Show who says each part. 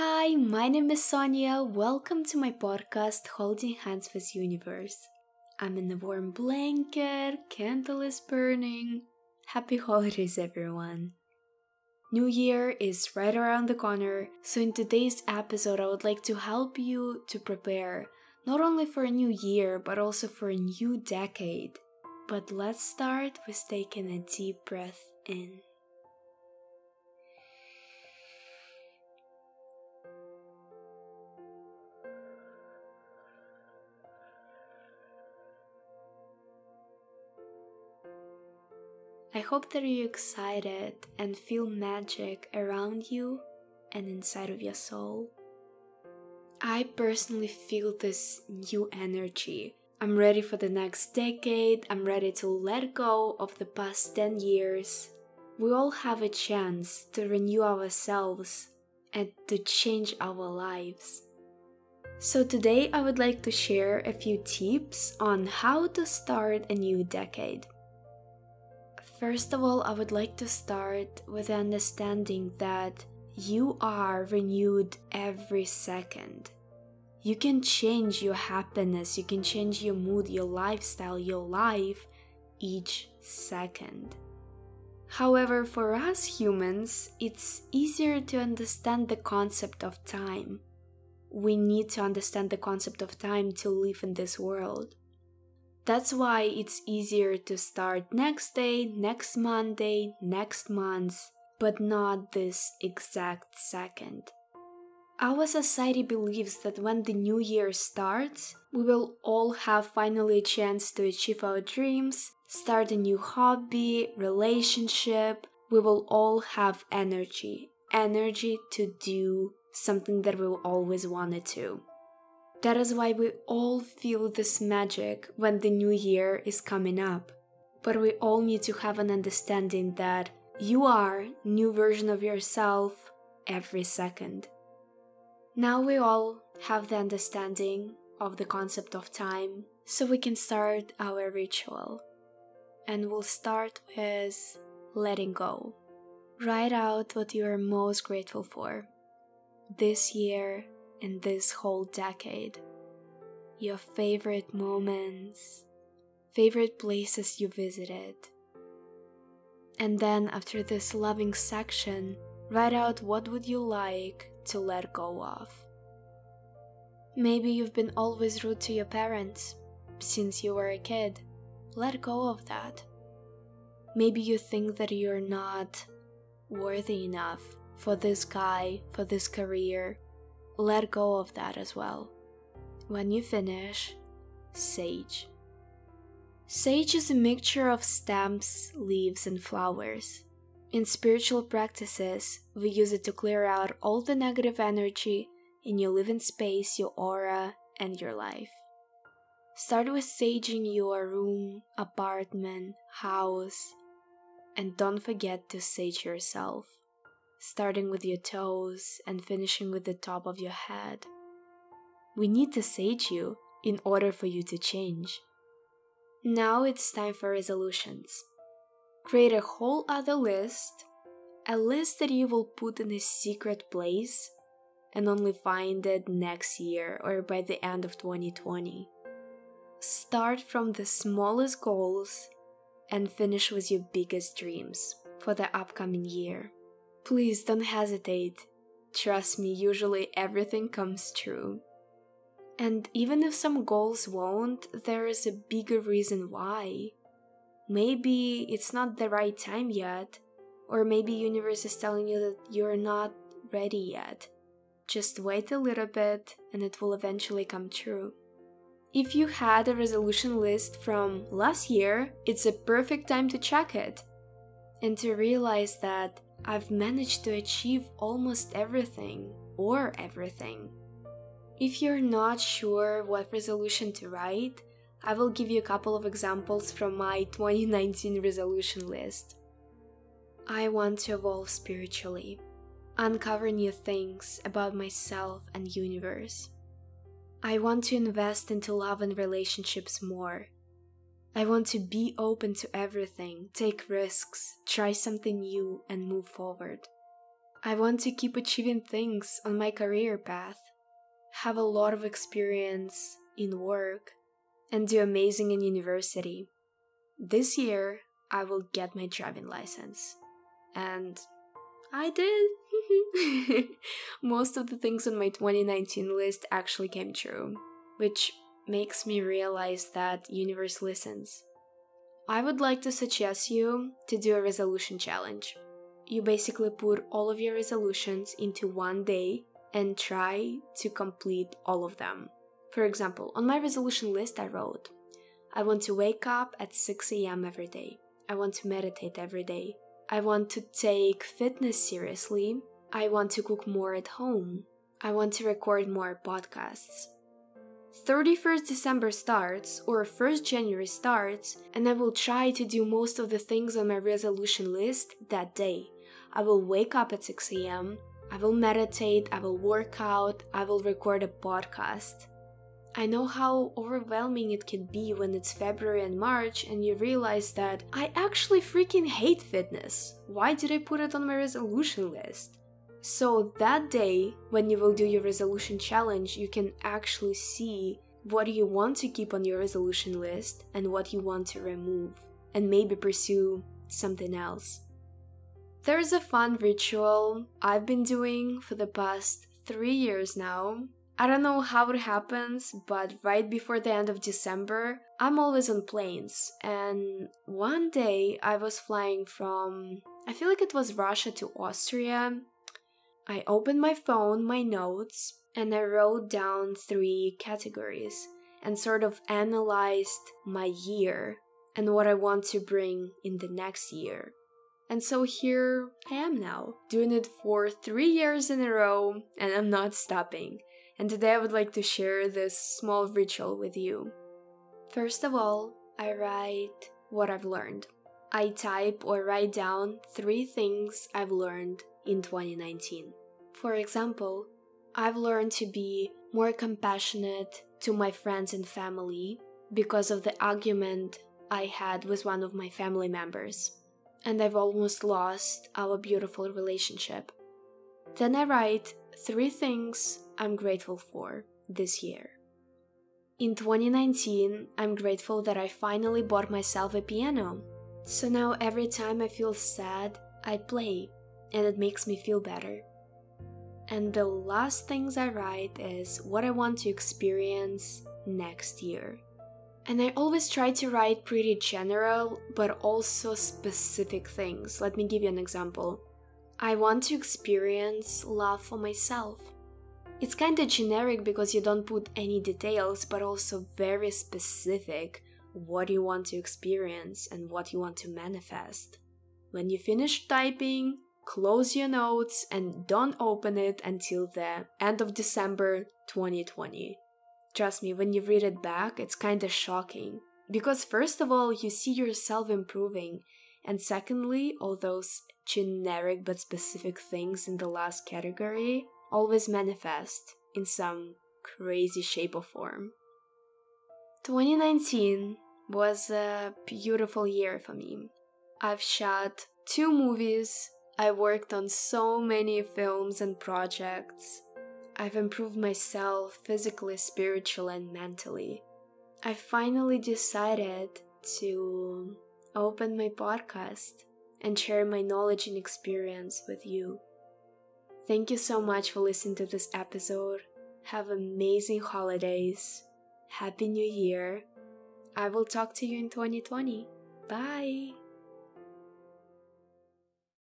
Speaker 1: Hi, my name is Sonia. Welcome to my podcast, Holding Hands with Universe. I'm in a warm blanket, candle is burning. Happy holidays, everyone. New Year is right around the corner, so in today's episode, I would like to help you to prepare not only for a new year but also for a new decade. But let's start with taking a deep breath in. I hope that you're excited and feel magic around you and inside of your soul. I personally feel this new energy. I'm ready for the next decade. I'm ready to let go of the past 10 years. We all have a chance to renew ourselves and to change our lives. So, today I would like to share a few tips on how to start a new decade. First of all, I would like to start with the understanding that you are renewed every second. You can change your happiness, you can change your mood, your lifestyle, your life each second. However, for us humans, it's easier to understand the concept of time. We need to understand the concept of time to live in this world. That's why it's easier to start next day, next Monday, next month, but not this exact second. Our society believes that when the new year starts, we will all have finally a chance to achieve our dreams, start a new hobby, relationship. We will all have energy, energy to do something that we always wanted to. That is why we all feel this magic when the new year is coming up. But we all need to have an understanding that you are new version of yourself every second. Now we all have the understanding of the concept of time, so we can start our ritual. And we'll start with letting go. Write out what you are most grateful for this year in this whole decade. Your favorite moments, favorite places you visited. And then after this loving section, write out what would you like to let go of. Maybe you've been always rude to your parents since you were a kid. Let go of that. Maybe you think that you're not worthy enough for this guy, for this career, let go of that as well. When you finish, sage. Sage is a mixture of stems, leaves, and flowers. In spiritual practices, we use it to clear out all the negative energy in your living space, your aura, and your life. Start with saging your room, apartment, house, and don't forget to sage yourself starting with your toes and finishing with the top of your head. We need to sage you in order for you to change. Now it's time for resolutions. Create a whole other list, a list that you will put in a secret place and only find it next year or by the end of 2020. Start from the smallest goals and finish with your biggest dreams for the upcoming year. Please don't hesitate. Trust me, usually everything comes true. And even if some goals won't, there is a bigger reason why. Maybe it's not the right time yet, or maybe universe is telling you that you're not ready yet. Just wait a little bit and it will eventually come true. If you had a resolution list from last year, it's a perfect time to check it and to realize that I've managed to achieve almost everything, or everything. If you're not sure what resolution to write, I will give you a couple of examples from my 2019 resolution list. I want to evolve spiritually, uncover new things about myself and universe. I want to invest into love and relationships more I want to be open to everything, take risks, try something new, and move forward. I want to keep achieving things on my career path, have a lot of experience in work, and do amazing in university. This year, I will get my driving license. And I did. Most of the things on my 2019 list actually came true, which makes me realize that universe listens. I would like to suggest you to do a resolution challenge. You basically put all of your resolutions into one day and try to complete all of them. For example, on my resolution list, I wrote, I want to wake up at 6 a.m. every day. I want to meditate every day. I want to take fitness seriously. I want to cook more at home. I want to record more podcasts. 31st December starts or 1st January starts, and I will try to do most of the things on my resolution list that day. I will wake up at 6 a.m., I will meditate, I will work out, I will record a podcast. I know how overwhelming it can be when it's February and March and you realize that I actually freaking hate fitness. Why did I put it on my resolution list? So that day, when you will do your resolution challenge, you can actually see what you want to keep on your resolution list and what you want to remove, and maybe pursue something else. There's a fun ritual I've been doing for the past three years now. I don't know how it happens, but right before the end of December, I'm always on planes. And one day I was flying from, I feel like it was Russia to Austria, I opened my phone, my notes, and I wrote down three categories and sort of analyzed my year and what I want to bring in the next year. And so here I am now, doing it for three years in a row, and I'm not stopping. And today I would like to share this small ritual with you. First of all, I write what I've learned. I type or write down three things I've learned in 2019. For example, I've learned to be more compassionate to my friends and family because of the argument I had with one of my family members, and I've almost lost our beautiful relationship. Then I write three things I'm grateful for this year. In 2019, I'm grateful that I finally bought myself a piano. So now every time I feel sad, I play, and it makes me feel better. And the last things I write is what I want to experience next year. And I always try to write pretty general, but also specific things. Let me give you an example. I want to experience love for myself. It's kinda generic because you don't put any details, but also very specific what you want to experience and what you want to manifest. When you finish typing, close your notes and don't open it until the end of December 2020. Trust me, when you read it back, it's kind of shocking. Because, first of all, you see yourself improving, and secondly, all those generic but specific things in the last category always manifest in some crazy shape or form. 2019 was a beautiful year for me. I've shot two movies, I worked on so many films and projects. I've improved myself physically, spiritually, and mentally. I finally decided to open my podcast and share my knowledge and experience with you. Thank you so much for listening to this episode. Have amazing holidays. Happy New Year. I will talk to you in 2020. Bye.